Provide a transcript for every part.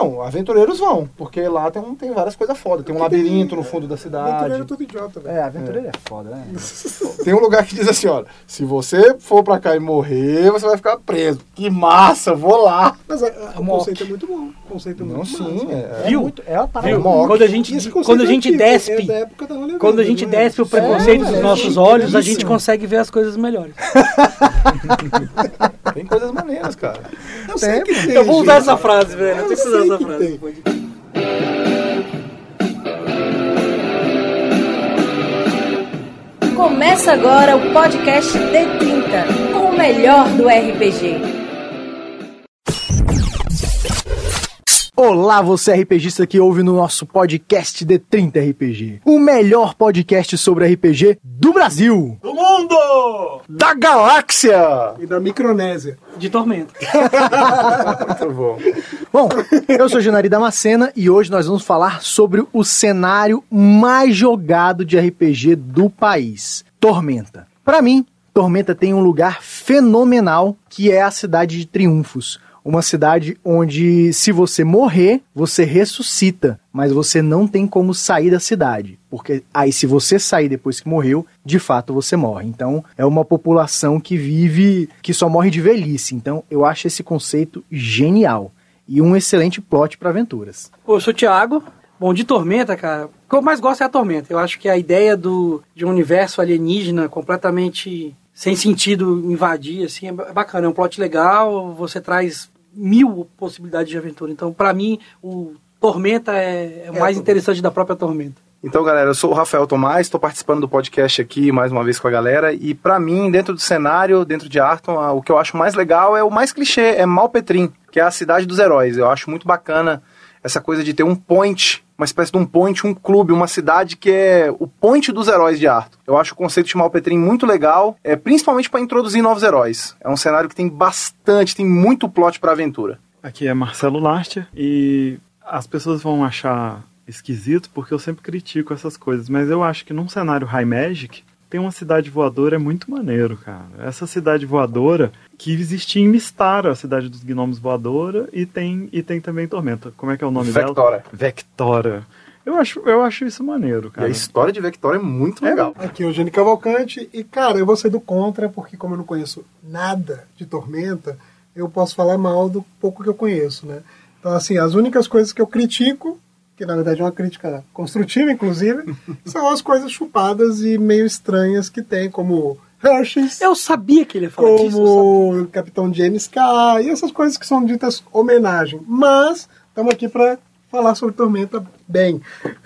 Não, aventureiros vão, porque lá tem, um, tem várias coisas foda. Tem um labirinto no fundo da Aventureiro é cidade. tudo idiota, velho. É, aventureiro é, foda, né? Tem um lugar que diz assim, olha, se você for pra cá e morrer, você vai ficar preso. Que massa, vou lá. Mas é, o conceito é muito bom. O conceito é Não, muito sim, é, É Viu? muito, é uma Viu? Mock. Quando a gente, esse conceito quando a é gente antigo, é despe, quando a gente é? despe o preconceito É, dos é, nossos é, olhos, a gente consegue ver as coisas melhores. tem coisas maneiras, cara. Eu sei que tem, Eu vou usar gente. essa frase, velho. Eu tenho que usar essa frase. tem. Começa agora o podcast D30, com o melhor do RPG. Olá, você RPGista que ouve no nosso podcast D30 RPG. O melhor podcast sobre RPG do Brasil. Do mundo! Da galáxia! E da Micronésia. De tormento. Muito bom. Bom, eu sou Janari Damascena e hoje nós vamos falar sobre o cenário mais jogado de RPG do país, Tormenta. Para mim, Tormenta tem um lugar fenomenal que é a cidade de Triunfos. Uma cidade onde, se você morrer, você ressuscita, mas você não tem como sair da cidade. Porque aí, se você sair depois que morreu, de fato você morre. Então, é uma população que vive, que só morre de velhice. Então, eu acho esse conceito genial e um excelente plot para aventuras. Pô, eu sou o Thiago. Bom, de Tormenta, cara, o que eu mais gosto é a Tormenta. Eu acho que a ideia do, de um universo alienígena completamente sem sentido invadir, assim, é ba- bacana. É um plot legal, você traz mil possibilidades de aventura. Então, pra mim, o Tormenta é, é o mais interessante da própria Tormenta. Então, galera, eu sou o Rafael Tomás, estou participando do podcast aqui mais uma vez com a galera. E pra mim, dentro do cenário, dentro de Arton, o que eu acho mais legal é o mais clichê, é Malpetrim, que é a cidade dos heróis. Eu acho muito bacana essa coisa de ter um point, uma espécie de um point, um clube, uma cidade que é o point dos heróis de Arton. Eu acho o conceito de Malpetrim muito legal, é, principalmente para introduzir novos heróis. É um cenário que tem bastante, tem muito plot pra aventura. Aqui é Marcelo Larcher e as pessoas vão achar esquisito porque eu sempre critico essas coisas, mas eu acho que num cenário High Magic tem uma cidade voadora é muito maneiro, cara. Essa cidade voadora que existia em Mistara, a cidade dos gnomos voadora, e tem e tem também Tormenta. Como é que é o nome dela? Vectora. Vectora. Eu acho, eu acho isso maneiro, E cara. a história de Vectora é muito legal. Aqui é o Eugênio Cavalcante. E, cara, eu vou ser do contra, porque como eu não conheço nada de Tormenta, eu posso falar mal do pouco que eu conheço, né? Então, assim, as únicas coisas que eu critico, que na verdade é uma crítica construtiva, inclusive, são as coisas chupadas e meio estranhas que tem, como Hershey's, Eu sabia que ele ia falar disso. eu sabia. como o Capitão James K, e essas coisas que são ditas homenagem. Mas, estamos aqui para falar sobre Tormenta bem.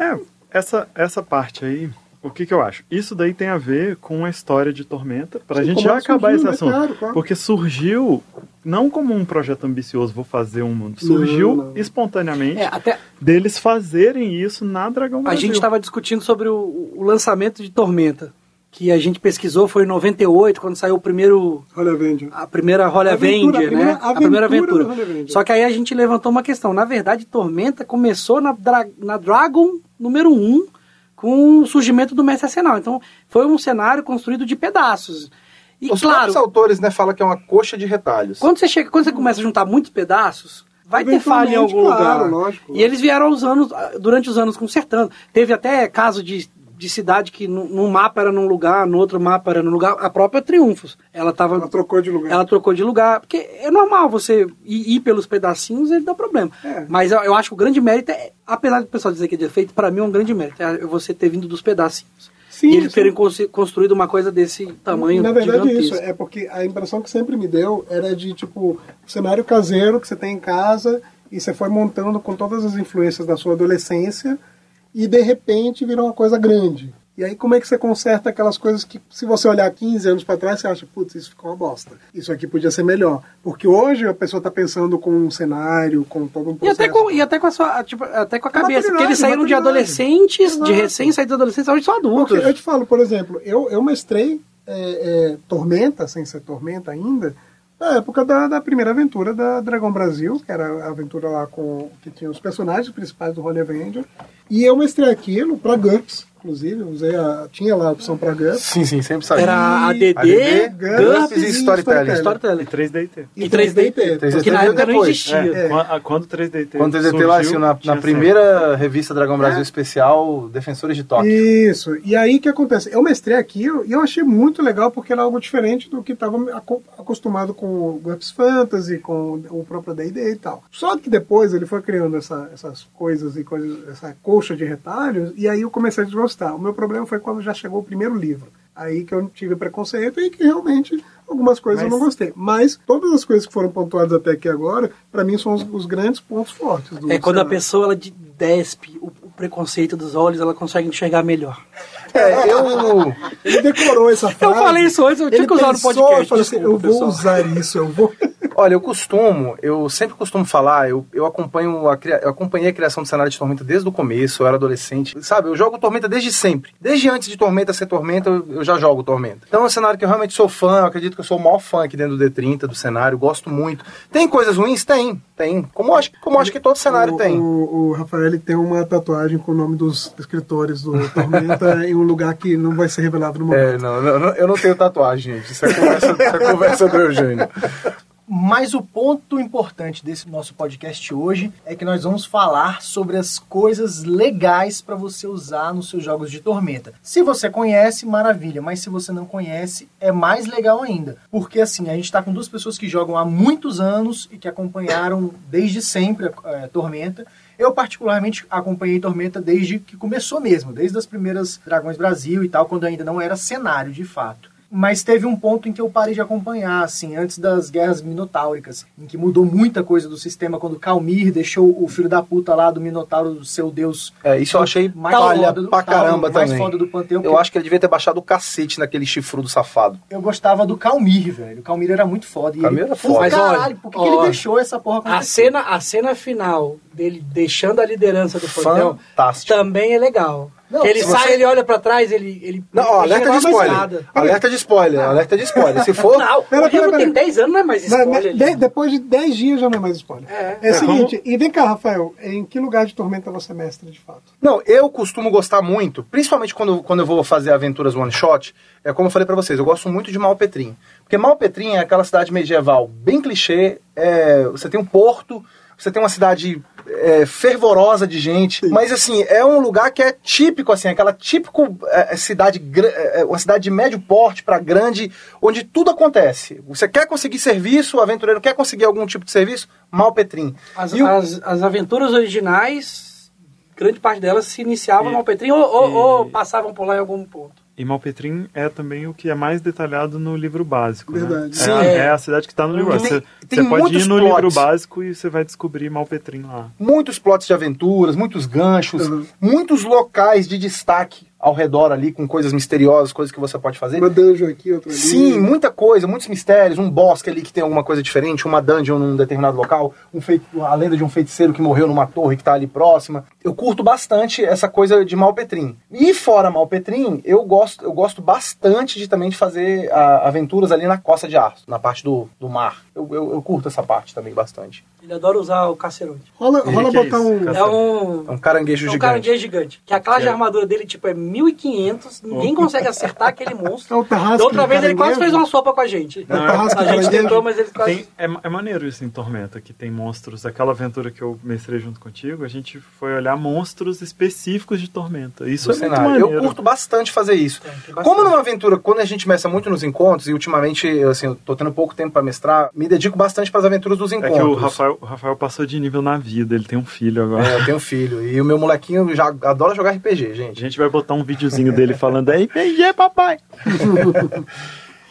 É, essa, essa parte aí, o que, que eu acho? Isso daí tem a ver com a história de Tormenta, pra Sim, gente como já ela acabar surgiu, esse né? assunto. Claro, claro. Porque surgiu, não como um projeto ambicioso, vou fazer um mundo, surgiu Não, não. espontaneamente É, até deles fazerem isso na Dragão a Brasil. gente estava discutindo sobre o, o lançamento de Tormenta, que a gente pesquisou, foi em 98, quando saiu o primeiro Olha, Avenger. a primeira Holy Aventura, Avenger, a primeira né? A primeira aventura aventura. Só que aí a gente levantou uma questão. Na verdade, Tormenta começou na, Dra- na Dragon número 1, com o surgimento do Mestre Arsenal. Então, foi um cenário construído de pedaços. E Os claro, próprios autores, né, falam que é uma coxa de retalhos. quando você chega, quando você começa a juntar muitos pedaços, vai ter falha em algum claro, lugar. lógico. E eles vieram aos anos, durante os anos consertando. Teve até caso de, de cidade que num num mapa era num lugar, no outro mapa era num lugar. A própria Triunfos. Ela tava. Ela trocou de lugar. Ela trocou de lugar. Porque é normal você ir, ir pelos pedacinhos, ele dá problema. É. Mas eu, eu acho que o grande mérito é, apesar do pessoal dizer que é defeito, para mim é um grande mérito. É você ter vindo dos pedacinhos. Sim, e eles sim. terem cons- construído uma coisa desse tamanho. Na verdade, gigantesco. isso. É porque a impressão que sempre me deu era de, tipo, cenário caseiro que você tem em casa e você foi montando com todas as influências da sua adolescência e, de repente, virou uma coisa grande. E aí, como é que você conserta aquelas coisas que, se você olhar 15 anos para trás, você acha, putz, isso ficou uma bosta. Isso aqui podia ser melhor. Porque hoje a pessoa está pensando com um cenário, com todo um E processo. até, com, e até com a sua, tipo, até com a cabeça. Porque eles saíram de adolescentes, de Exato. recém-saídos adolescentes, hoje são adultos. Porque eu te falo, por exemplo, eu, eu mestrei é, é, Tormenta, sem ser Tormenta ainda, na época da, da primeira aventura da Dragão Brasil, que era a aventura lá com que tinha os personagens principais do Holy Avenger. E eu mestrei aquilo para GURPS, inclusive. Eu usei a, tinha lá a opção pra GURPS. Sim, sim, sempre saiu. Era ADD, ADD, GURPS e e Storytelling. E Storytelling. 3DT. E 3DT. 3DT Que na época não depois. existia. É, É. Quando, quando o 3DT Quando o TZT surgiu, lá, assim, na, na primeira revista Dragão Brasil Especial, Defensores de Tóquio. Isso. E aí o que acontece? Eu mestrei aquilo e eu achei muito legal porque era algo diferente do que estava acostumado com o GURPS Fantasy, com o próprio D&D e tal. Só que depois ele foi criando essa- essas coisas e coisas, essa colcha de retalhos e aí eu comecei a desgostar. O meu problema foi quando já chegou o primeiro livro. Aí que eu tive preconceito e que realmente algumas coisas eu Mas- não gostei. Mas todas as coisas que foram pontuadas até aqui agora, para mim são os, os grandes pontos fortes do É quando a cenário. pessoa ela de- despe o, o preconceito dos olhos, ela consegue enxergar melhor. É, eu. Ele decorou essa frase. Eu falei isso antes, eu tinha Ele que usar no pensou, podcast. eu falei assim, desculpa, eu vou usar isso, eu vou. Olha, eu costumo, eu sempre costumo falar, eu, eu acompanho a, eu acompanhei a criação do cenário de Tormenta desde o começo, eu era adolescente. Sabe, eu jogo Tormenta desde sempre. Desde antes de Tormenta ser Tormenta, eu, eu já jogo Tormenta. Então é um cenário que eu realmente sou fã, eu acredito que eu sou o maior fã aqui dentro do D30, do cenário, gosto muito. Tem coisas ruins? Tem, tem. Como eu acho, como acho que todo cenário o, tem. O, o Rafael tem uma tatuagem com o nome dos escritores do Tormenta em um lugar que não vai ser revelado no momento. É, não, não, eu não tenho tatuagem, gente. Isso é conversa, isso é conversa do Eugênio. Mas o ponto importante desse nosso podcast hoje é que nós vamos falar sobre as coisas legais para você usar nos seus jogos de tormenta. Se você conhece, maravilha, mas se você não conhece, é mais legal ainda. Porque assim, a gente está com duas pessoas que jogam há muitos anos e que acompanharam desde sempre a eh, Tormenta. Eu, particularmente, acompanhei Tormenta desde que começou mesmo, desde as primeiras Dragões Brasil e tal, quando ainda não era cenário de fato. Mas teve um ponto em que eu parei de acompanhar, assim, antes das guerras minotáuricas, em que mudou muita coisa do sistema, quando Calmir deixou o filho da puta lá do Minotauro, do seu deus, É, isso eu achei mais palha foda do, pra caramba mais também. foda do panteão. Eu acho que ele devia ter baixado o cacete naquele chifrudo safado. eu gostava do Calmir, velho. O Calmir era muito foda. E Calmir ele, era foda. Mas caralho, olha, por que, que ele deixou essa porra acontecer? A cena, a cena final dele deixando a liderança do Fantástico. também é legal. Não, ele sai, você- ele olha pra trás, ele. ele Não, ó, alerta de spoiler. Alerta de spoiler, alerta de spoiler. Se for. Não, Pera, o livro pera, tem pera. 10 anos, não é mais spoiler. mas, de- depois de 10 dias já não é mais spoiler. É. É, o seguinte, e vem cá, Rafael, em que lugar de Tormenta você mestra de fato? Não, eu costumo gostar muito, principalmente quando, quando eu vou fazer aventuras one shot, é como eu falei pra vocês, eu gosto muito de Malpetrim. Porque Malpetrim é aquela cidade medieval bem clichê, é, você tem um porto, você tem uma cidade é, fervorosa de gente, mas assim, é um lugar que é típico, assim, aquela típico é, cidade, gra- é, uma cidade de médio porte pra grande, onde tudo acontece. Você quer conseguir serviço, o aventureiro quer conseguir algum tipo de serviço, Malpetrim. As, E o- as, as aventuras originais, grande parte delas se iniciavam E- no Alpetrim ou, ou- e- ou passavam por lá em algum ponto. E Malpetrim é também o que é mais detalhado no livro básico. né? Verdade. É, Sim. a, é a cidade que está no livro básico. Você, tem você pode ir no livro plots. básico e você vai descobrir Malpetrim lá. muitos plots de aventuras, muitos ganchos, Uhum. muitos locais de destaque ao redor ali, com coisas misteriosas, coisas que você pode fazer. Uma dungeon aqui, outra ali. Sim, muita coisa, muitos mistérios, um bosque ali que tem alguma coisa diferente, uma dungeon num determinado local, um fei- a lenda de um feiticeiro que morreu numa torre que tá ali próxima. Eu curto bastante essa coisa de Malpetrim. E fora Malpetrim, eu gosto, eu gosto bastante de também de fazer ah, aventuras ali na costa de Arthur, na parte do, do mar. Eu, eu, eu curto essa parte tambbe bastante. Ele adora usar o cacerote. Rola, E rola é botar isso, um. É um. É um caranguejo É um gigante. caranguejo gigante. Que a classe de é- armadura dele, tipo, é 1500. Ninguém consegue acertar aquele monstro. É o Tarrasque Da outra vez ele quase fez uma sopa com a gente. É o Tarrasque A gente tentou, mas ele quase. Tem, é, é maneiro isso em Tormenta, que tem monstros. Aquela aventura que eu mestrei junto contigo, a gente foi olhar monstros específicos de Tormenta. Isso do é muito cenário. maneiro. Eu curto bastante fazer isso. Tem, bastante. Como numa aventura, quando a gente meça muito nos encontros, e ultimamente, eu, assim, eu tô tendo pouco tempo pra mestrar, me dedico bastante pras aventuras dos É encontros. que o Rafael, o Rafael passou de nível na vida, ele tem um filho agora. É, eu tenho filho. E o meu molequinho já adora jogar RPG, A gente. gente vai botar um videozinho dele falando é RPG, papai!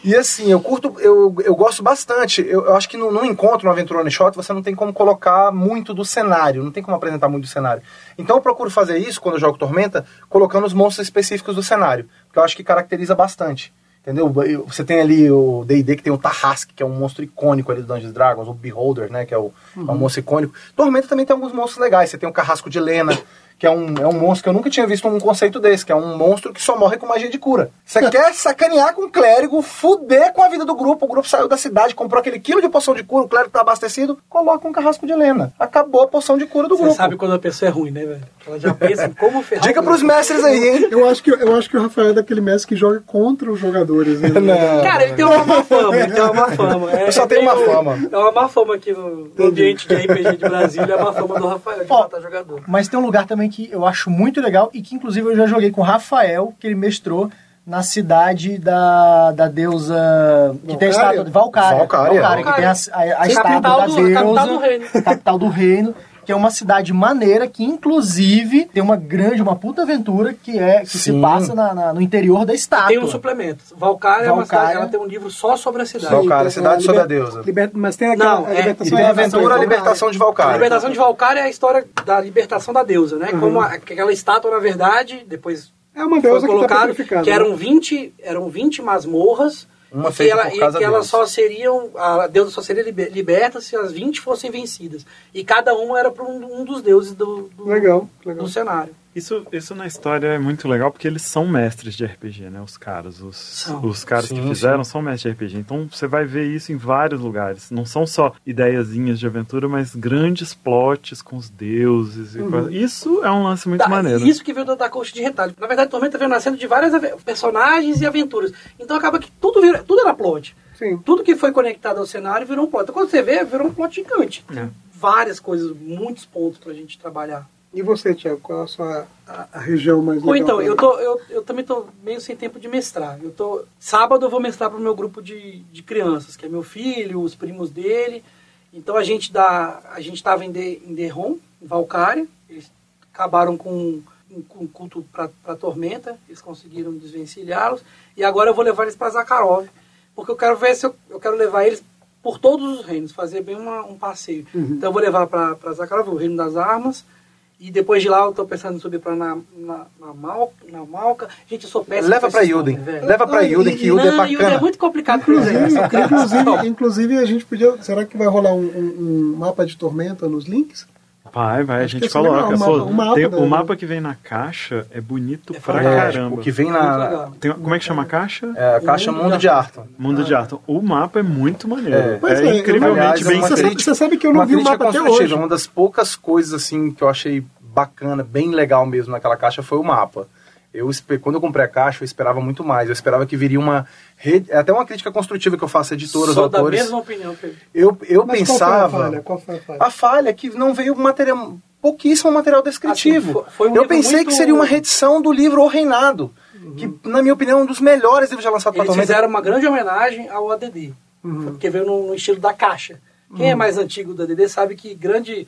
E assim, eu curto, eu, eu gosto bastante. Eu, eu acho que no, num encontro, numa aventura one shot, você não tem como colocar muito do cenário, não tem como apresentar muito do cenário. Então eu procuro fazer isso quando eu jogo Tormenta, colocando os monstros específicos do cenário, que eu acho que caracteriza bastante. Entendeu? Eu- Você tem ali o D&D que tem o Tarrasque, que é um monstro icônico ali do Dungeons Dragons, o Beholder, né, que é, o, é um monstro icônico. Tormenta também tem alguns monstros legais. Você tem o Carrasco de Lena, que é um, é um monstro que eu nunca tinha visto um conceito desse, que é um monstro que só morre com magia de cura. Você quer sacanear com o clérigo, fuder com a vida do grupo, o grupo saiu da cidade, comprou aquele quilo de poção de cura, o clérigo tá abastecido, coloca um Carrasco de Lena. Acabou a poção de cura do Você grupo. sabe quando a pessoa é ruim, né, velho? Ela já pensa em como ferrar Dica pros mestres aí, hein? Eu acho, que, eu acho que o Rafael é daquele mestre que joga contra os jogadores. Né? Não. Cara, ele tem uma má fama, ele tem uma má fama. É, Eu só tenho uma um- fama. É uma má fama aqui no, no ambiente de RPG de Brasília, é a má fama do Rafael, de Ó, matar jogador. Mas tem um lugar também que eu acho muito legal e que inclusive eu já joguei com o Rafael, que ele mestrou na cidade da, da deusa que tem a Valcária? estátua de Valcária. Valcária. que tem a, a, a estátua capital da do- deusa, capital do reino. capital do reino, que é uma cidade maneira que inclusive tem uma grande, uma puta aventura que é que se Sim. passa na- na- no interior da estátua. Tem um suplemento. Valcária é uma Valcária. cidade, ela tem um livro só sobre a cidade. Valcária, cidade sobre a deusa. liber- Mas tem aquela Não, a é- libertação E tem a da aventura, a Valcária. libertação de A Valcária. libertação de Valcária é a história da libertação da deusa, né? Uhum. Como a- aquela estátua, na verdade, depois É uma foi deusa que está colocado, que né? eram 20, eram 20 masmorras, Uma e feita ela, por e cada que elas só seriam, a deusa só seria liber- liberta se as 20 fossem vencidas. E cada uma era para um, um dos deuses do, do, Legal, legal. do cenário. Isso, isso na história é muito legal porque eles são mestres de RPG, né? Os caras. Os, São. os caras Sim, que fizeram são mestres de RPG. Então você vai ver isso em vários lugares. Não são só ideiazinhas de aventura, mas grandes plots com os deuses. e coisa- Isso é um lance muito Tá, maneiro. Isso que veio da, da coxa de retalho. Na verdade, Tormenta veio nascendo de vários personagens e aventuras. Então acaba que tudo, vira, tudo era plot. Sim. Tudo que foi conectado ao cenário virou um plot. Então quando você vê, virou um plot gigante. É. Várias coisas, muitos pontos pra gente trabalhar. E você, Tiago, qual a sua a, a região mais Ou legal? então, pra- eu, tô, eu, eu também tô meio sem tempo de mestrar. Eu tô, sábado eu vou mestrar pro meu grupo de, de crianças, que é meu filho, os primos dele. Então a gente dá, a gente estava em, De, em Derrom, em Valcária. Eles acabaram com um, culto para Tormenta, eles conseguiram desvencilhá-los. E agora eu vou levar eles para Zakharov, porque eu quero ver se eu, eu quero levar eles por todos os reinos, fazer bem uma, um passeio. Então eu vou levar para Zakharov, o reino das armas. E depois de lá eu tô pensando em subir pra na, na, na, Mal, na Malca. Gente, eu sou péssimo. Leva pra Yuden. Leva pra Yuden, que Yuden é Não, Yuden bacana. é muito complicado eles. Inclusive, inclusive, a gente podia. Será que vai rolar um, um- um mapa de tormenta nos links? Vai, vai, a Acho que gente é coloca. o Pô, mapa- o mapa tem- da- o mapa que vem na caixa é bonito É pra fantástico. caramba. O que vem na. Tem- como é que chama a caixa? é, a caixa Mundo Mundo de de Arton. Mundo de Arton. O mapa é muito maneiro. É. É, é, incrivelmente aliás, é bem você, feito. sabe, você sabe que eu não vi o mapa até hoje. Uma das poucas coisas assim que eu achei bacana, bem legal mesmo naquela caixa foi o mapa. Eu, quando eu comprei a caixa, eu esperava muito mais. Eu esperava que viria uma rede. É até uma crítica construtiva que eu faço a editoras, Sou da autores. mesma opinião, Pedro. Eu, eu Mas pensava. Qual foi a falha? Qual foi a falha? A falha é que não veio material, pouquíssimo material descritivo. Assim, foi- foi um eu pensei muito- que seria uma reedição do livro O Reinado, que na minha opinião é um dos melhores livros já lançados para Eles fizeram uma grande homenagem ao ADD, porque veio no, no estilo da caixa. Quem é mais antigo do ADD sabe que grande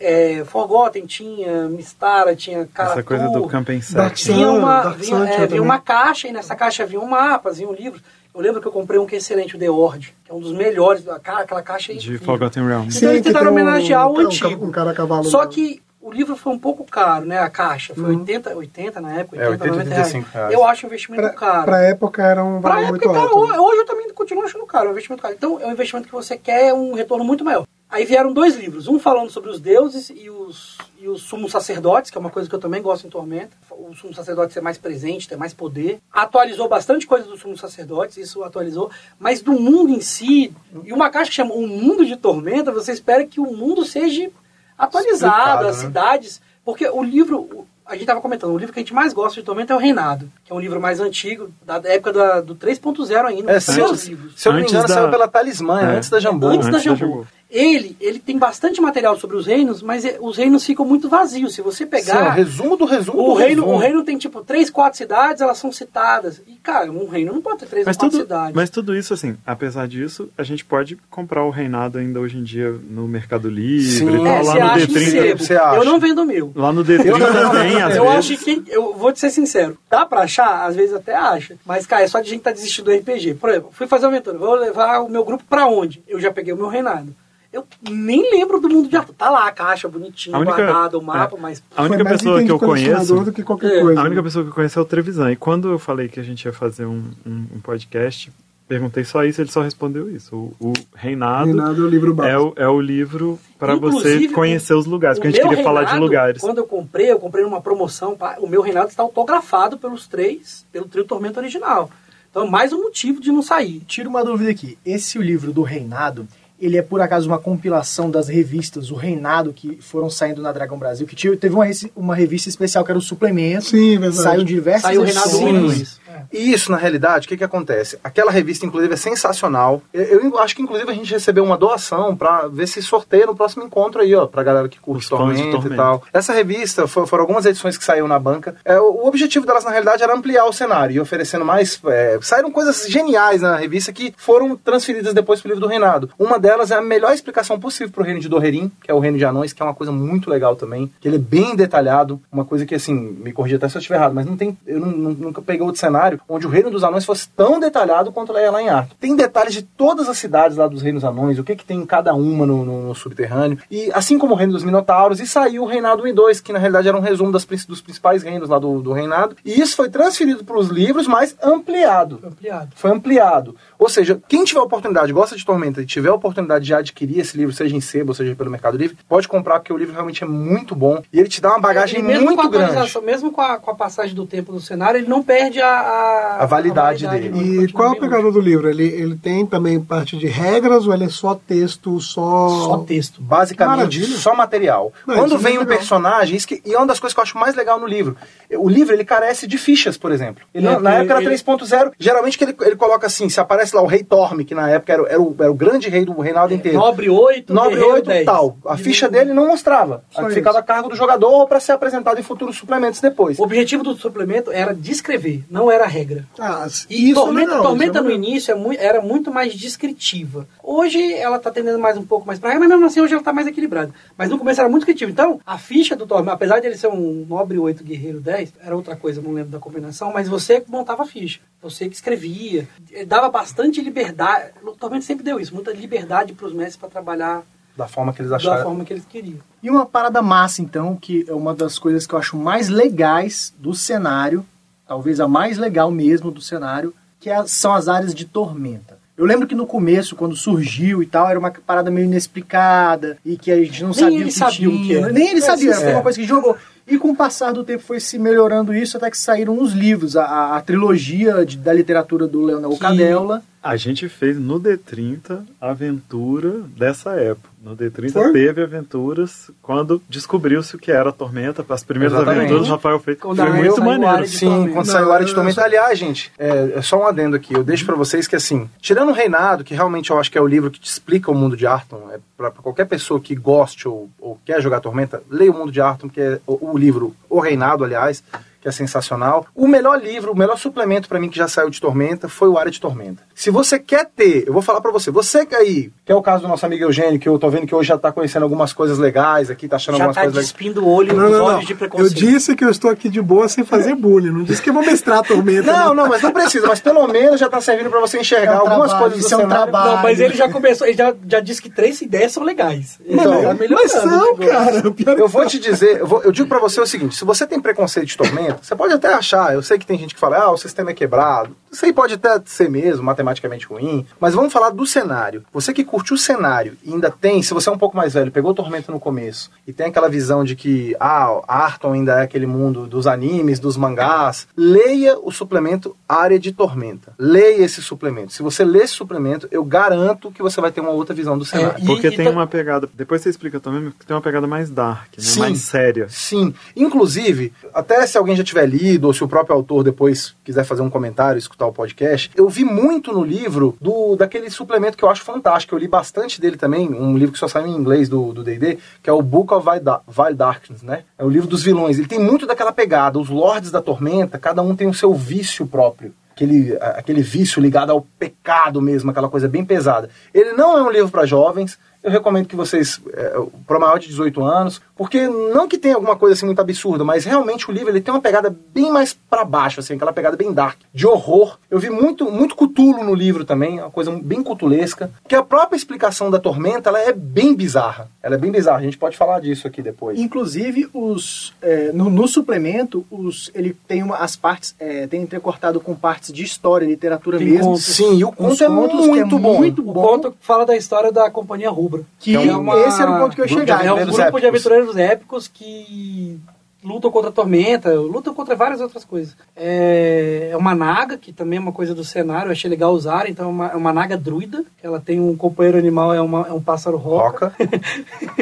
é, Forgotten tinha, Mistara tinha Caratur, Essa coisa do Camping Set. vinha uma, vinha, é, tinha vinha uma caixa e nessa caixa vinha um mapa, vinha um livro. Eu lembro que eu comprei um que é excelente, o The Horde, que é um dos melhores, aquela caixa é De incrível. Forgotten Realms. Então eles tentaram um- homenagear o um- antigo. Um cara a cavalo. Só que o livro foi um pouco caro, né? A caixa. Foi 80, 80 na época, É, 80, 80, 90 reais. 85 reais. Eu acho um investimento pra, caro. pra época era um Pra valor época, muito cara, alto. né? ho- hoje eu também continuo achando caro, é um investimento caro. Então, é um investimento que você quer um retorno muito maior. Aí vieram dois livros, um falando sobre os deuses e os, e os sumos sacerdotes, que é uma coisa que eu também gosto em Tormenta. O sumo sacerdote ser mais presente, ter mais poder. Atualizou bastante coisa dos sumos sacerdotes, isso atualizou. Mas do mundo em si, e uma caixa que chama Um Mundo de Tormenta, você espera que o mundo seja atualizado, Explicado, as né? cidades. Porque o livro, o- a gente estava comentando, o livro que a gente mais gosta de Tormenta é o Reinado, que é um livro mais antigo, da época da- do 3.0 ainda, É, se, eu, livros. se eu não me Antes engano, da- saiu pela Talismã, É. antes da Jambu. Antes da antes da Jambu. Jambu. Ele, ele tem bastante material sobre os reinos, mas é- os reinos ficam muito vazios. Se você Sim, pegar. o resumo do resumo o, do reino, resumo. o reino tem tipo três, quatro cidades, elas são citadas. E, cara, um reino não pode ter três Mas ou quatro tudo, cidades. mas tudo isso, assim, apesar disso, a gente pode comprar o reinado ainda hoje em dia no Mercado Livre Sim. e tal, é, lá no acha em D30. sebo. você acha. Eu não vendo o meu. Lá no D30 tem, às eu vezes. acho que, eu vou te ser sincero, dá pra achar? Às vezes até acha. Mas, cara, é só de gente que tá desistindo do RPG. Por exemplo, fui fazer uma aventura, vou levar o meu grupo pra onde? Eu já peguei o meu reinado. Eu nem lembro do mundo de Arthur. Tá lá a caixa bonitinha, única- guardada, o mapa, é. mas. A única pessoa que eu conheço. do que qualquer É. coisa. A única pessoa que eu conheço é o Trevisan. E quando eu falei que a gente ia fazer um, um- um podcast, perguntei só isso, ele só respondeu isso. O, o Reinado, Reinado é o livro é básico. o, é o livro para você conhecer os lugares, porque a gente queria falar de reinado, lugares. Quando eu comprei, eu comprei numa promoção. O meu reinado está autografado pelos três, pelo trio Tormento original. Então, mais um motivo de não sair. Tira uma dúvida aqui. Esse livro do Reinado, ele é por acaso uma compilação das revistas, o Reinado, que foram saindo na Dragão Brasil, que teve uma, uma revista especial que era o Suplemento. Sim, verdade. Saiu diversas Saiu o Reinado 1. E isso, na realidade, o que, que acontece? Aquela revista, inclusive, é sensacional. Eu, eu acho que, inclusive, a gente recebeu uma doação pra ver se sorteia no próximo encontro aí, ó, pra galera que curte Tormenta e tal. Essa revista, fo- foram algumas edições que saíram na banca. É, o, objetivo delas, na realidade, era ampliar o cenário e oferecendo mais... é, saíram coisas geniais na revista que foram transferidas depois pro livro do Reinado. Uma delas é a melhor explicação possível pro reino de Dorrerim, que é o reino de anões, que é uma coisa muito legal também, que ele é bem detalhado, uma coisa que, assim, me corrija até se eu estiver errado, mas não tem, eu não- nunca peguei outro cenário onde o reino dos anões fosse tão detalhado quanto é lá em Arthur. Tem detalhes de todas as cidades lá dos reinos anões, o que que tem em cada uma no, no- no subterrâneo, e assim como o reino dos minotauros, e saiu o reinado 1 e 2, que na realidade era um resumo das, dos principais reinos lá do, do reinado, e isso foi transferido para os livros, mas ampliado Ampliado. foi ampliado. Ou seja, quem tiver oportunidade, gosta de Tormenta e tiver a oportunidade de adquirir esse livro, seja em sebo, seja pelo Mercado Livre, pode comprar, porque o livro realmente é muito bom e ele te dá uma bagagem E mesmo muito com a grande. Mesmo com a, com a passagem do tempo no cenário, ele não perde a, a, A validade dele. ele E continua qual é a bem pegada do livro? Ele, ele tem também parte de regras ou ele é só texto, só... Só texto. Basicamente, Maravilha. só material. Não, Quando é vem um muito legal. personagem, isso que, e é uma das coisas que eu acho mais legal no livro. O livro, ele carece de fichas, por exemplo. Ele, É, na época era ele- 3.0. Geralmente que ele, ele coloca assim, se aparece lá o rei Torme, que na época era, o- era, o, era o grande rei do reinado inteiro. Nobre 8, Nobre guerreiro 8 10. tal. A E ficha dele não mostrava. Só Ficava a cargo do jogador para ser apresentado em futuros suplementos depois. O objetivo do suplemento era descrever, não era a regra. Ah, E isso é Tormenta, Tormenta isso é no legal. início é era muito mais descritiva. Hoje ela tá tendendo mais um pouco mais pra regra, mas mesmo assim hoje ela tá mais equilibrada. Mas no começo era muito descritiva. Então, a ficha do Tormenta, apesar de ele ser um nobre 8 guerreiro 10, era outra coisa, não lembro da combinação, mas você que montava a ficha. Você que escrevia. Eh, Dava bastante liberdade. O Tormenta sempre deu isso, muita liberdade pros mestres para trabalhar Da forma que eles da acharam. forma que eles queriam. E uma parada massa, então, que é uma das coisas que eu acho mais legais do cenário, talvez a mais legal mesmo do cenário, que é- são as áreas de tormenta. Eu lembro que no começo, quando surgiu e tal, era uma parada meio inexplicada e que a gente não Nem sabia o que sabiam o tinha. que era. Nem ele sabia, foi é. uma coisa que jogou. E com o passar do tempo foi se melhorando isso, até que saíram os livros, a, a- a trilogia de- da literatura do Leonel Que- Cadela. A gente fez no D30 a aventura dessa época. No D30 Foi? teve aventuras quando descobriu-se o que era a tormenta. As primeiras Exatamente. aventuras o Rafael fez. Quando Foi a- muito maneiro. Sim, Tormenta. quando saiu a área de tormenta. Aliás, gente, é, é só um adendo aqui. Eu deixo pra vocês que, assim, tirando o Reinado, que realmente eu acho que é o livro que te explica o mundo de Arton, é pra, pra qualquer pessoa que goste ou, ou quer jogar Tormenta, leia o mundo de Arton, que é o, o livro O Reinado, aliás, que é sensacional. O melhor livro, o melhor suplemento pra mim que já saiu de Tormenta foi o Área de Tormenta. Se você quer ter, eu vou falar pra você, você que aí, que é o caso do nosso amigo Eugênio, que eu tô vendo que hoje já tá conhecendo algumas coisas legais aqui, tá achando Já algumas tá coisas legais. despindo o olho Não, não, não. de Eu preconceito. disse que eu estou aqui de boa sem fazer bullying. Não disse que eu vou mestrar a tormenta. Não, não, mas não precisa. Mas pelo menos já tá servindo pra você enxergar É um algumas trabalho, coisas do isso é um trabalho. Não, mas ele já começou, ele já, já disse que três ideias são legais. Então, tá melhorando Mas são, cara. É Eu vou te dizer, eu, vou- eu digo pra você o seguinte: se você tem preconceito de tormenta, você pode até achar, eu sei que tem gente que fala, ah, o sistema é quebrado. Isso aí pode até ser mesmo, matematicamente ruim. Mas vamos falar do cenário. Você que curte o cenário e ainda tem, se você é um pouco mais velho, pegou Tormenta no começo e tem aquela visão de que, ah, Arton ainda é aquele mundo dos animes, dos mangás, leia o suplemento Área de Tormenta. Leia esse suplemento. Se você ler esse suplemento, eu garanto que você vai ter uma outra visão do cenário. E- Porque e tem tá- uma pegada. Depois você explica também que tem uma pegada mais dark, né? Sim. mais séria. Sim. Inclusive, até se alguém já tiver lido, ou se o próprio autor depois quiser fazer um comentário, escutar o podcast, eu vi muito no livro do daquele suplemento que eu acho fantástico. Eu li bastante dele também, um livro que só saiu em inglês do D&D, que é o Book of Vile Da- Vile Darkness, né? É o livro dos vilões. Ele tem muito daquela pegada. Os Lords da Tormenta, cada um tem o seu vício próprio. Aquele, aquele vício ligado ao pecado mesmo, aquela coisa bem pesada. Ele não é um livro para jovens, eu recomendo que vocês, é, para maior de 18 anos, porque não que tenha alguma coisa assim muito absurda, mas realmente o livro ele tem uma pegada bem mais para baixo, assim, aquela pegada bem dark, de horror. Eu vi muito muito cutulo no livro também, uma coisa bem cutulesca, que a própria explicação da tormenta ela é bem bizarra. Ela é bem bizarra, a gente pode falar disso aqui depois. Inclusive, os, é, no, no suplemento, os, ele tem uma, as partes, é, tem entrecortado com partes de história, literatura Tem mesmo. contos. Sim, e o conto é que é muito bom. muito O bom. conto fala da história da Companhia Rubra. Que é uma- esse era o ponto que eu ia chegar. É um Aventureiros grupo de épicos. Aventureiros épicos que lutam contra a tormenta, lutam contra várias outras coisas. É, é uma naga, que também é uma coisa do cenário, eu achei legal usar, então é uma, é uma naga druida, que ela tem um companheiro animal, é, uma, é um pássaro roca.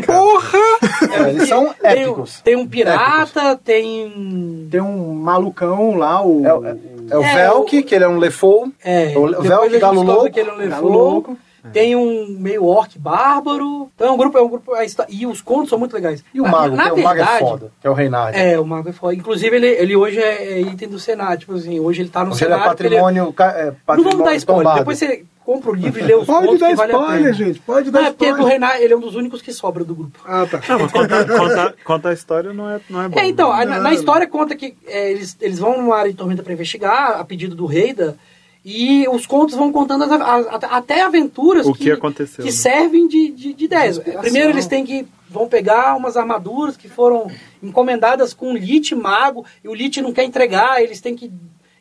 Roca. É, eles são Tem, épicos. tem um pirata, tem... Tem um malucão lá, o. É, o- é, é o É, Velk, que ele é um Lefou. É, O Velk, Galo Louco. que ele é um Galo Lefou. Louco. Tem um meio orc bárbaro. Então é um grupo, é um grupo. histó- E os contos são muito legais. E o Na- Mago, na que é, o Mago é verdade, foda, que é o Reinhard. É, o Mago é foda. Inclusive, ele, ele hoje é, é item do Senado. Tipo assim, hoje ele tá no Hoje ele é Senado. ele patrimônio, ca- é, Não patrimônio vamos dar spoiler. tombado. Depois você compra o livro e lê os Pode contos dar vale a spoiler, pena. gente. Pode Não, dar é porque do spoiler. Renan, ele é um dos únicos que sobra do grupo. Ah, tá. Não, mas contar conta, conta a história não é, não é bom. É, então, a- na, na Não. história conta que é, eles, eles vão numa área de tormenta para investigar, a pedido do Reida, e os contos vão contando as, as- até- aventuras O que aconteceu, que né? servem de, de, de ideias. Primeiro eles têm que vão pegar umas armaduras que foram encomendadas com um Lich mago, e o Lich não quer entregar, eles têm que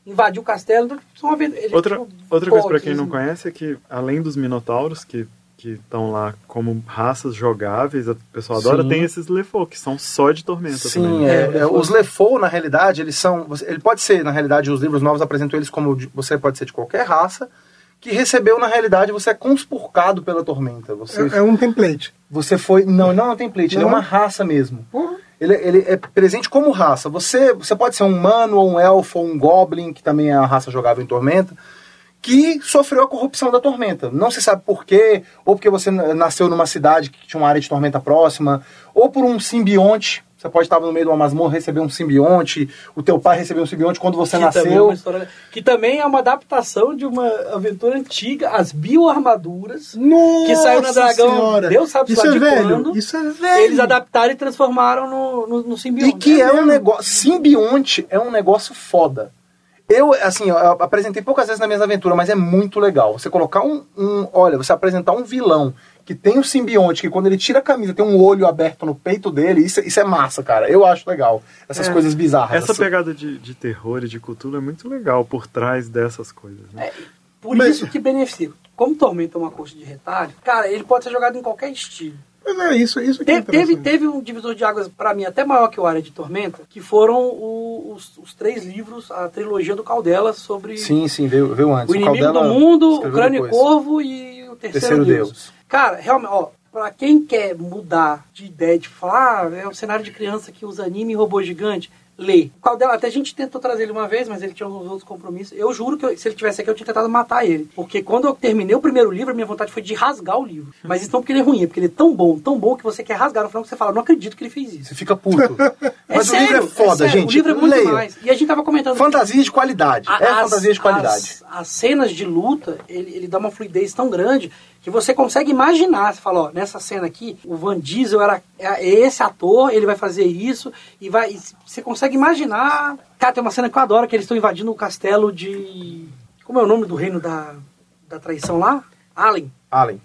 invadir o castelo. São Outra, tipo, outra coisa pra contos, quem não assim. conhece é que, além dos minotauros, que que estão lá como raças jogáveis, o pessoal adora, Sim. tem esses Lefou, que são só de tormenta Sim, também. é, É, é, os Lefou, na realidade, eles são. Ele pode ser, na realidade, os livros novos apresentam eles como de- você pode ser de qualquer raça, que recebeu, na realidade, você é conspurcado pela tormenta. Você, É, é um template. você foi. Não, não é um template, ele é Não? uma raça mesmo. Porra. Ele, ele é presente como raça. Você, você pode ser um humano, ou um elfo, ou um goblin, que também é a raça jogável em Tormenta, que sofreu a corrupção da Tormenta. Não se sabe por quê, ou porque você nasceu numa cidade que tinha uma área de Tormenta próxima, ou por um simbionte. Você pode estar no meio de uma masmorra e receber um simbionte, o teu pai recebeu um simbionte quando você que também, é nasceu. uma história- que também é uma adaptação de uma aventura antiga, as bioarmaduras. Nossa Que saiu na Dragão, Senhora. Deus sabe Isso é de velho. quando. Isso é velho. Eles adaptaram e transformaram no, no, no simbionte. E que é, um negócio. Simbionte é um negócio foda. Eu, assim, eu apresentei poucas vezes nas minhas aventuras, mas é muito legal. Você colocar um, um. Olha, você apresentar um vilão que tem um simbionte, que quando ele tira a camisa tem um olho aberto no peito dele, isso, isso é massa, cara. Eu acho legal. Essas É. coisas bizarras. Essa assim. pegada de, de terror e de cultura é muito legal por trás dessas coisas. Né? Por Mas- isso que beneficia. Como Tormenta é uma coxa de retalho, cara, ele pode ser jogado em qualquer estilo. Mas é isso, isso que é Te- teve, teve um divisor de águas, pra mim, até maior que o Área de Tormenta, que foram o- os, os três livros, a trilogia do Caldela sobre Sim, sim, veio, veio antes. o inimigo Caldela do mundo, o crânio e corvo e o terceiro, Terceiro Deus. Deus. Cara, realmente, ó, pra quem quer mudar de ideia, de falar, ah, é um cenário de criança que usa anime e robô gigante, lê. O Caldela, até a gente tentou trazer ele uma vez, mas ele tinha uns outros compromissos. Eu juro que eu- se ele tivesse aqui, eu tinha tentado matar ele. Porque quando eu terminei o primeiro livro, a minha vontade foi de rasgar o livro. Mas isso não porque ele é ruim, é porque ele é tão bom, tão bom que você quer rasgar no final que você fala, não acredito que ele fez isso. Você fica puto. É Mas o sério, livro é foda, sério, gente. O livro é muito Leia. mais. E a gente tava comentando. Fantasia de qualidade. é A- as- fantasia de qualidade. As, as cenas de luta, ele, ele dá uma fluidez tão grande que você consegue imaginar. Você fala, ó, nessa cena aqui, o Van Diesel era é esse ator, ele vai fazer isso, e vai. e você consegue imaginar. Cara, tem uma cena que eu adoro, que eles estão invadindo o castelo de. Como é o nome do reino da, da traição lá? Allen. Allen.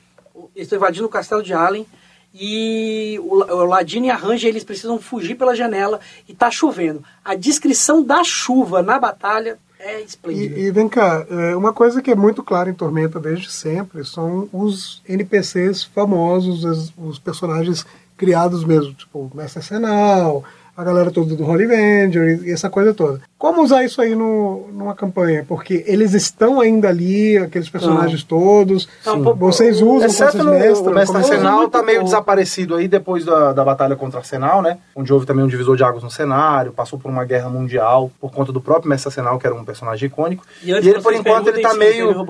Eles estão invadindo o castelo de Allen. E o, o Ladino e a Ranger, eles precisam fugir pela janela e tá chovendo. A descrição da chuva na batalha é. E, e vem cá, é, uma coisa que é muito clara em Tormenta desde sempre são os NPCs famosos, os, os personagens criados mesmo, tipo o Mestre Senal, a galera toda do Holy Avenger e essa coisa toda. Como usar isso aí no, numa campanha? Porque eles estão ainda ali, aqueles personagens todos, Não, pô, vocês usam Exceto vocês mestram. o Mestre é Arsenal muito tá meio bom. desaparecido aí depois da, da batalha contra Arsenal, né? Onde houve também um divisor de águas no cenário, passou por uma guerra mundial por conta do próprio Mestre Arsenal, que era um personagem icônico. E, antes ele, por enquanto, ele tá ele meio.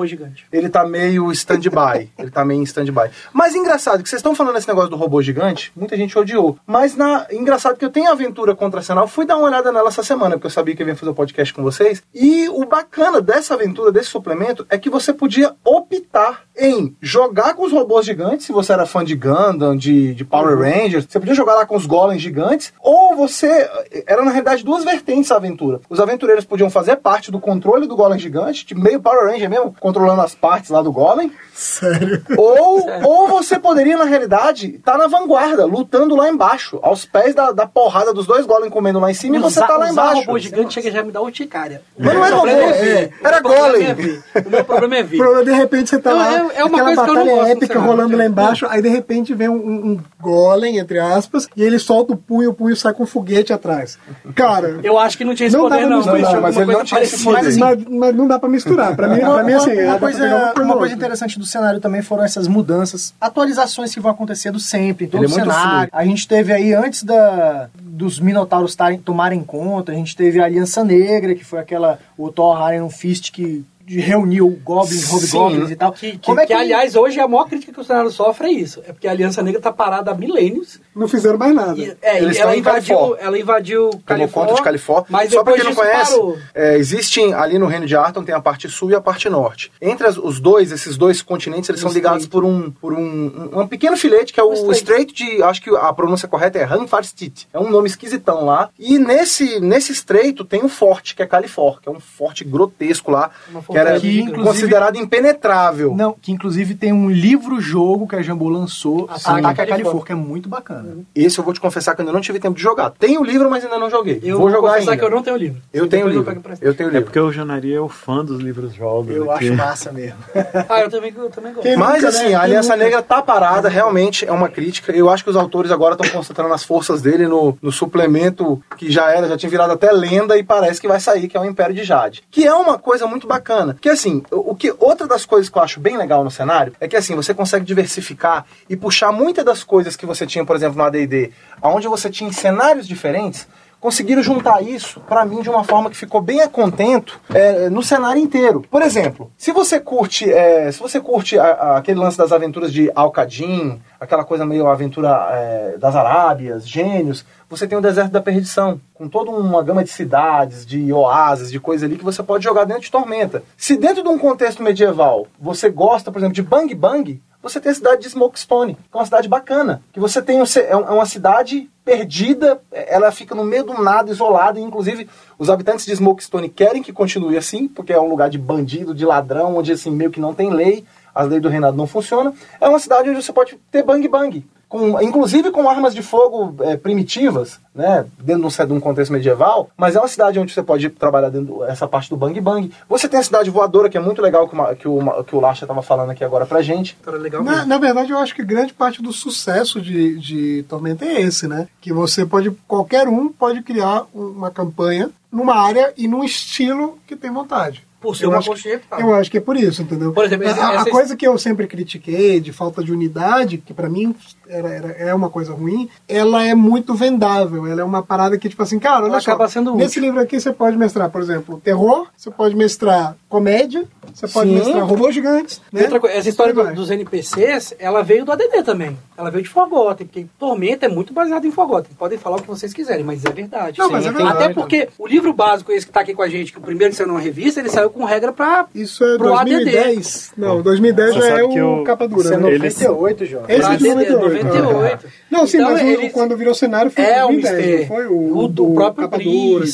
Ele tá meio stand-by. ele tá meio em stand-by. Mas engraçado que vocês estão falando esse negócio do robô gigante, muita gente odiou. Mas na, engraçado que eu tenho aventura contra Arsenal, fui dar uma olhada nela essa semana, porque eu sabia que eu ia fazer o podcast com vocês. E o bacana dessa aventura, desse suplemento, é que você podia optar em jogar com os robôs gigantes, se você era fã de Gundam, de, de Power Uhum. Rangers, você podia jogar lá com os golems gigantes, ou você. Era na realidade duas vertentes a aventura. Os aventureiros podiam fazer parte do controle do golem gigante, de meio Power Ranger mesmo, controlando as partes lá do golem. Sério. Ou, ou você poderia, na realidade, estar na vanguarda, lutando lá embaixo, aos pés da, da porrada dos, dois golem comendo lá em cima e você Usar- tá lá usar embaixo. robô gigante chega já me dar urticária. Mas não é robô, ver. é, era O problema golem. é. O meu problema é ver. Pro- De repente você tá Não, lá, é- é uma aquela coisa que eu não batalha gosto épica rolando lá embaixo, aí de repente vem um, um- golem, entre aspas, e ele solta o punho, o punho sai com um foguete atrás. Cara, Eu acho que não tinha esse Não poder, dava não. misturar, mas ele coisa não tinha esse poder. mas, não dá pra misturar. Pra mim, pra mim assim, uma, dá coisa, interessante do cenário também foram essas mudanças, atualizações que vão acontecendo sempre, em todo Ele é o cenário. A gente teve aí, antes da, dos Minotauros tarem- tomarem conta, a gente teve a Aliança Negra, que foi aquela, o Thor Iron Fist que reuniu Goblins, Sim. Hobgoblins e tal. Que, que, Como é que, aliás, hoje a maior crítica que o cenário sofre é isso. É porque a Aliança Negra tá parada há milênios. Não fizeram mais nada. E, é, Eles e ela estão em invadiu, Califórnia. ela invadiu Tomou Califórnia. conta de Califórnia. Mas Só pra quem não conhece, é, existem ali no reino de Arton tem a parte sul e a parte norte. Entre as- os dois, esses dois continentes, eles Um são ligados estreito. por um por um, um, um pequeno filete que é o Um estreito. de, acho que a pronúncia correta é Hanfarstit. É um nome esquisitão lá. E nesse nesse estreito tem um forte que é Califor, que é um forte grotesco lá, Uma que era Que, considerado impenetrável. Não, que inclusive tem um livro-jogo que a Jambô lançou, Ataque Ataque a a Califórnia. Que é muito bacana. Esse eu vou te confessar que eu ainda não tive tempo de jogar. Tenho o livro, mas ainda não joguei. Eu vou vou jogar confessar ainda. que eu não tenho livro. Eu tenho Depois livro. emprestado. Eu tenho É livro. porque o Janari é o fã dos livros jogos. Eu aqui. acho massa mesmo. Ah, eu também, eu também gosto. Quem Mas nunca, assim, né? a Aliança nunca? Negra tá parada, realmente é uma crítica. Eu acho que os autores agora estão concentrando as forças dele no, no suplemento que já era, já tinha virado até lenda e parece que vai sair, que é o Império de Jade. Que é uma coisa muito bacana. Que assim, o que outra das coisas que eu acho bem legal no cenário é que assim, você consegue diversificar e puxar muitas das coisas que você tinha, por exemplo, no AD&D, aonde você tinha cenários diferentes, conseguiram juntar isso, pra mim, de uma forma que ficou bem a contento é, no cenário inteiro. Por exemplo, se você curte, é, se você curte a- a- aquele lance das aventuras de Al-Qadim, aquela coisa meio aventura é, das Arábias, gênios, você tem o Deserto da Perdição, com toda uma gama de cidades, de oásis, de coisa ali que você pode jogar dentro de Tormenta. Se dentro de um contexto medieval você gosta, por exemplo, de Bang Bang, você tem a cidade de Smokestone, que é uma cidade bacana. Que você tem é é uma cidade perdida, é, ela fica no meio do nada, isolada, e inclusive os habitantes de Smokestone querem que continue assim, porque é um lugar de bandido, de ladrão, onde assim meio que não tem lei, as leis do reinado não funcionam. É uma cidade onde você pode ter bang bang. Com, inclusive com armas de fogo é, primitivas, né, dentro de um, de um contexto medieval, mas é uma cidade onde você pode trabalhar dentro dessa parte do bang bang. Você tem a cidade voadora, que é muito legal, que, o Ma- que o, que o Lasha estava falando aqui agora pra gente. Legal Na, na verdade, eu acho que grande parte do sucesso de, de Tormenta é esse, né? Que você pode, qualquer um pode criar um- uma campanha numa área e num estilo que tem vontade. Por ser eu uma acho, construção de eu acho que é por isso, entendeu? Por exemplo, a, esse- a- a essa- coisa que eu sempre critiquei de falta de unidade, que pra mim era, era- é uma coisa ruim, ela é muito vendável. Ela é uma parada que, tipo assim, cara, olha Ela só. acaba sendo nesse útil. livro aqui você pode mestrar, por exemplo, terror, você pode mestrar comédia, você pode Sim. mestrar robôs gigantes. Né? outra coisa, essa história do- dos NPCs, ela veio do ADD também. Ela veio de Forgotten, porque Tormenta é muito baseado em Forgotten. Podem falar o que vocês quiserem, mas é verdade. Não, mas é verdade. Até porque o livro básico, esse que tá aqui com a gente, que o primeiro que saiu numa revista, ele saiu com regra pra... Isso é Pro 2010. Não, 2010 Você já é o o- capa dura. Isso é né? Eles- 98, Jorge. Esse pra é de ADD, 98. 98. Não, sim, Então, mas eles- quando virou cenário foi É, o 2010, Mister, não foi o, o, do próprio capa dura.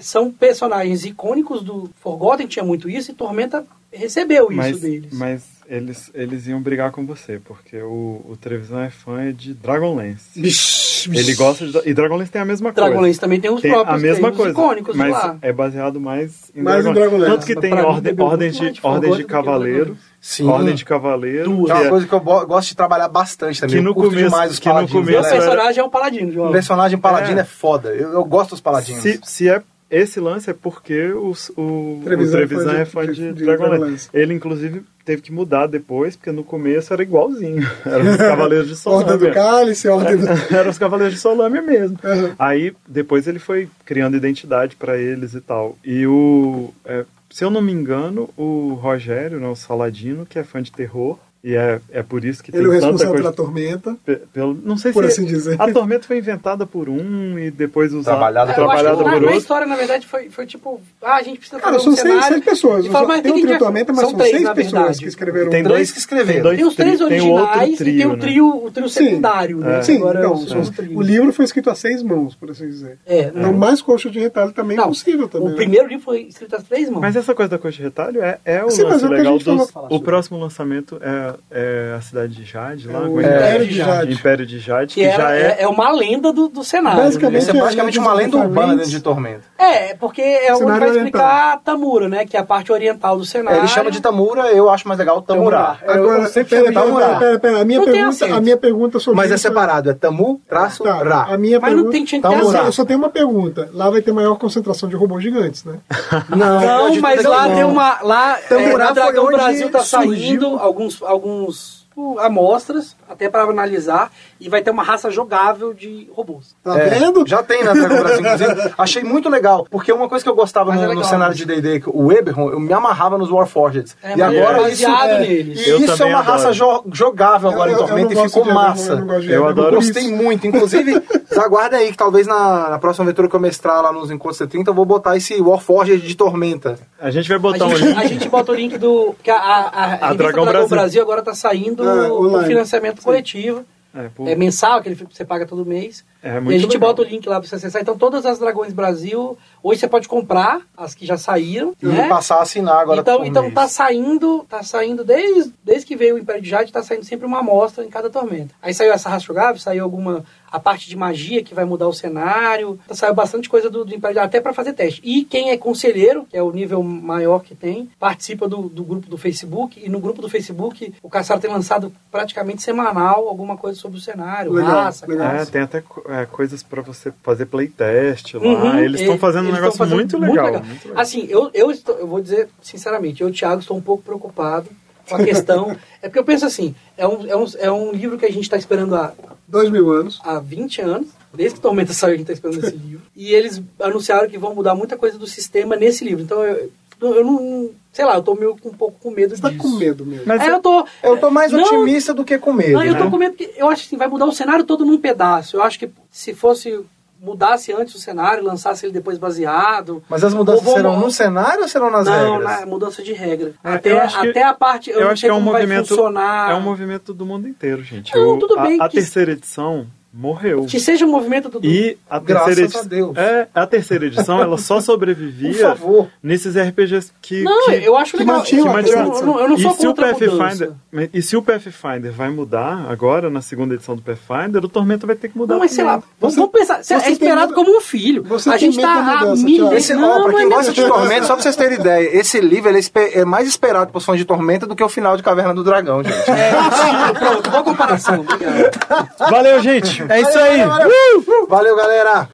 São personagens icônicos do Forgotten, tinha muito isso, e Tormenta recebeu isso Mas, deles. mas eles, eles iam brigar com você, porque o, o Trevisan é fã de Dragonlance. Bish. Ele gosta de. E Dragonlance tem a mesma coisa. Dragonlance também tem os Tem próprios a mesma tem os coisa, icônicos mas de lá. é baseado mais em Mais Dragonlance. Dragonlance. Tanto que tem Pra ordem, ordem, de, de ordem de cavaleiro. Sim. Ordem de cavaleiro. Duas. Que é uma é- coisa que eu gosto de trabalhar bastante também. Que no começo- demais os que no paladinos. Meu começo personagem é um paladino, O João. personagem paladino É. é, foda. Eu, eu gosto dos paladinos. Se, se é esse lance é porque os- o, Trevisan o é Trevisan fã é de- fã de, de- de Dragonlance. Dragonlance. Ele, inclusive, teve que mudar depois, porque no começo era igualzinho. Era os Cavaleiros de Ordem do. Cálice, Ordem do... Eram os Cavaleiros de Solâmia mesmo. Uhum. Aí, depois ele foi criando identidade pra eles e tal. E o... é, se eu não me engano, o Rogério, né, o Saladino, que é fã de terror, e é, é por isso que Ele é o tem tanta responsável coisa... pela tormenta, pe- Pelo, não sei por se assim dizer. a Tormenta foi inventada por um e depois usada Trabalhada É, trabalhada na, por na outro. história, na verdade, foi, foi tipo, ah, a gente precisa Cara, fazer são um seis, cenário. seis pessoas. E fala, mas tem tem o trio Tormenta, mas são são, três, seis pessoas verdade. que escreveram. Tem Três dois que escreveram. dois Tem os três tem o originais e tem trio, o né? trio, o trio Sim. secundário, né? É. Sim, Agora então, o, o livro foi escrito a seis mãos, por assim dizer. É, Então, mais coxa de retalho também é Não, possível também. o né? primeiro livro foi escrito às três mãos. Mas essa coisa da coxa de retalho é, é o Sim, mas lance é o que a legal O próximo lançamento é é, é a cidade de Jade, lá, É o como Império é? de Jade. Império de Jade, Que que, era, já é, é. é uma lenda do, do cenário. Basicamente, Isso é é praticamente uma lenda urbana dentro de Tormenta. né? É, porque é onde vai explicar oriental. a Tamura, né? Que é a parte oriental do É, cenário. ele chama de Tamura, eu acho mais legal Tamurá. Tamurá. Eu- Agora, eu sempre pera, pera, Tamurá. pera, pera, pera, A minha Não pergunta, a minha pergunta sobre Mas é separado, é Tamu, traço, Tá, Ra. a minha Mas pergunta... não tem tinha que Tá. Eu só tenho uma pergunta. Lá vai ter maior concentração de robôs gigantes, né? Não, Não, mas lá tem uma. Lá é, Dragão foi onde Brasil tá saindo alguns, alguns uh, amostras, até para analisar, e vai ter uma raça jogável de robôs. Tá É, vendo? Já tem na Dragon Brasil, inclusive. Achei muito legal, porque uma coisa que eu gostava no, é no legal, cenário mas- de D&D, o Eberron, eu me amarrava nos Warforged. É, e agora é isso baseado é, neles. e Eu isso é uma adoro. raça jo- jogável agora Eu- em Tormenta e ficou de Eberron, massa. eu Eu adoro Gostei isso. muito. Inclusive, aguarda aí que talvez na, na próxima aventura que eu mestrar lá nos Encontros 30 eu vou botar esse Warforged de Tormenta. A gente vai A botar um gente, link. a gente bota o link do. Que a, a, a, revista Dragão Brasil. Brasil. agora tá saindo Ah, o financiamento coletivo. É, pô, É mensal, que você paga todo mês. É e muito a gente legal. bota o link lá pra você acessar. Então, todas as Dragões Brasil, hoje você pode comprar, as que já saíram. E né? passar a assinar agora então, então mês. tá saindo, tá saindo desde, desde que veio o Império de Jade, tá saindo sempre uma amostra em cada tormenta. Aí saiu essa jogável, saiu alguma a parte de magia que vai mudar o cenário, saiu bastante coisa do, do Império de Jade, até para fazer teste. E quem é conselheiro, que é o nível maior que tem, participa do, do grupo do Facebook e no grupo do Facebook o Caçaro tem lançado praticamente semanal alguma coisa sobre o cenário, Legal, raça, legal. É, tem até é, coisas pra você fazer playtest lá. Uhum, eles estão fazendo um eles negócio tão fazendo muito, legal, muito legal. Assim, eu, eu, estou, eu vou dizer sinceramente, eu, Thiago, estou um pouco preocupado com a questão. é porque eu penso assim, é um, é um, é um livro que a gente está esperando há, Dois mil anos. há 20 anos, desde que Tormenta saiu a gente está esperando esse livro. E eles anunciaram que vão mudar muita coisa do sistema nesse livro. Então eu, eu não. Sei lá, eu tô meio com um pouco com medo Você tá disso. com medo mesmo. Mas É, eu tô. Eu tô mais Não, otimista do que com medo. Não, eu tô né? com medo que eu acho que assim, vai mudar o cenário todo num pedaço. Eu acho que se fosse mudasse antes o cenário, lançasse ele depois baseado. Mas as mudanças Ou vamos- serão no cenário ou serão nas não, regras? na mudança de regra. É, até, eu que- até a parte. Eu, Eu não acho que é um movimento. funcionar. É um movimento do mundo inteiro, gente. Não, O- tudo a- bem A, que- terceira edição morreu. Que seja um movimento do. E a Graças terceira a edição. Deus. É, a terceira edição ela só Por sobrevivia favor. nesses RPGs que. Não, que, eu acho que legal. mantinham eu, a eu, não- eu não- eu não sou e se o a Pathfinder, e se o Pathfinder vai mudar agora na segunda edição do Pathfinder, o Tormento vai ter que mudar. Não, mas sei lá, vamos, Você- vamos pensar. você É esperado medo- como um filho. você a gente tá há mudança, mil? Esse, não, ó, pra quem é gosta de mesmo. Tormenta, só pra vocês terem ideia, esse livro ele é é mais esperado pros fãs de Tormenta do que o final de Caverna do Dragão, gente. É, pronto, boa comparação. Valeu, gente. É isso aí. Valeu, galera!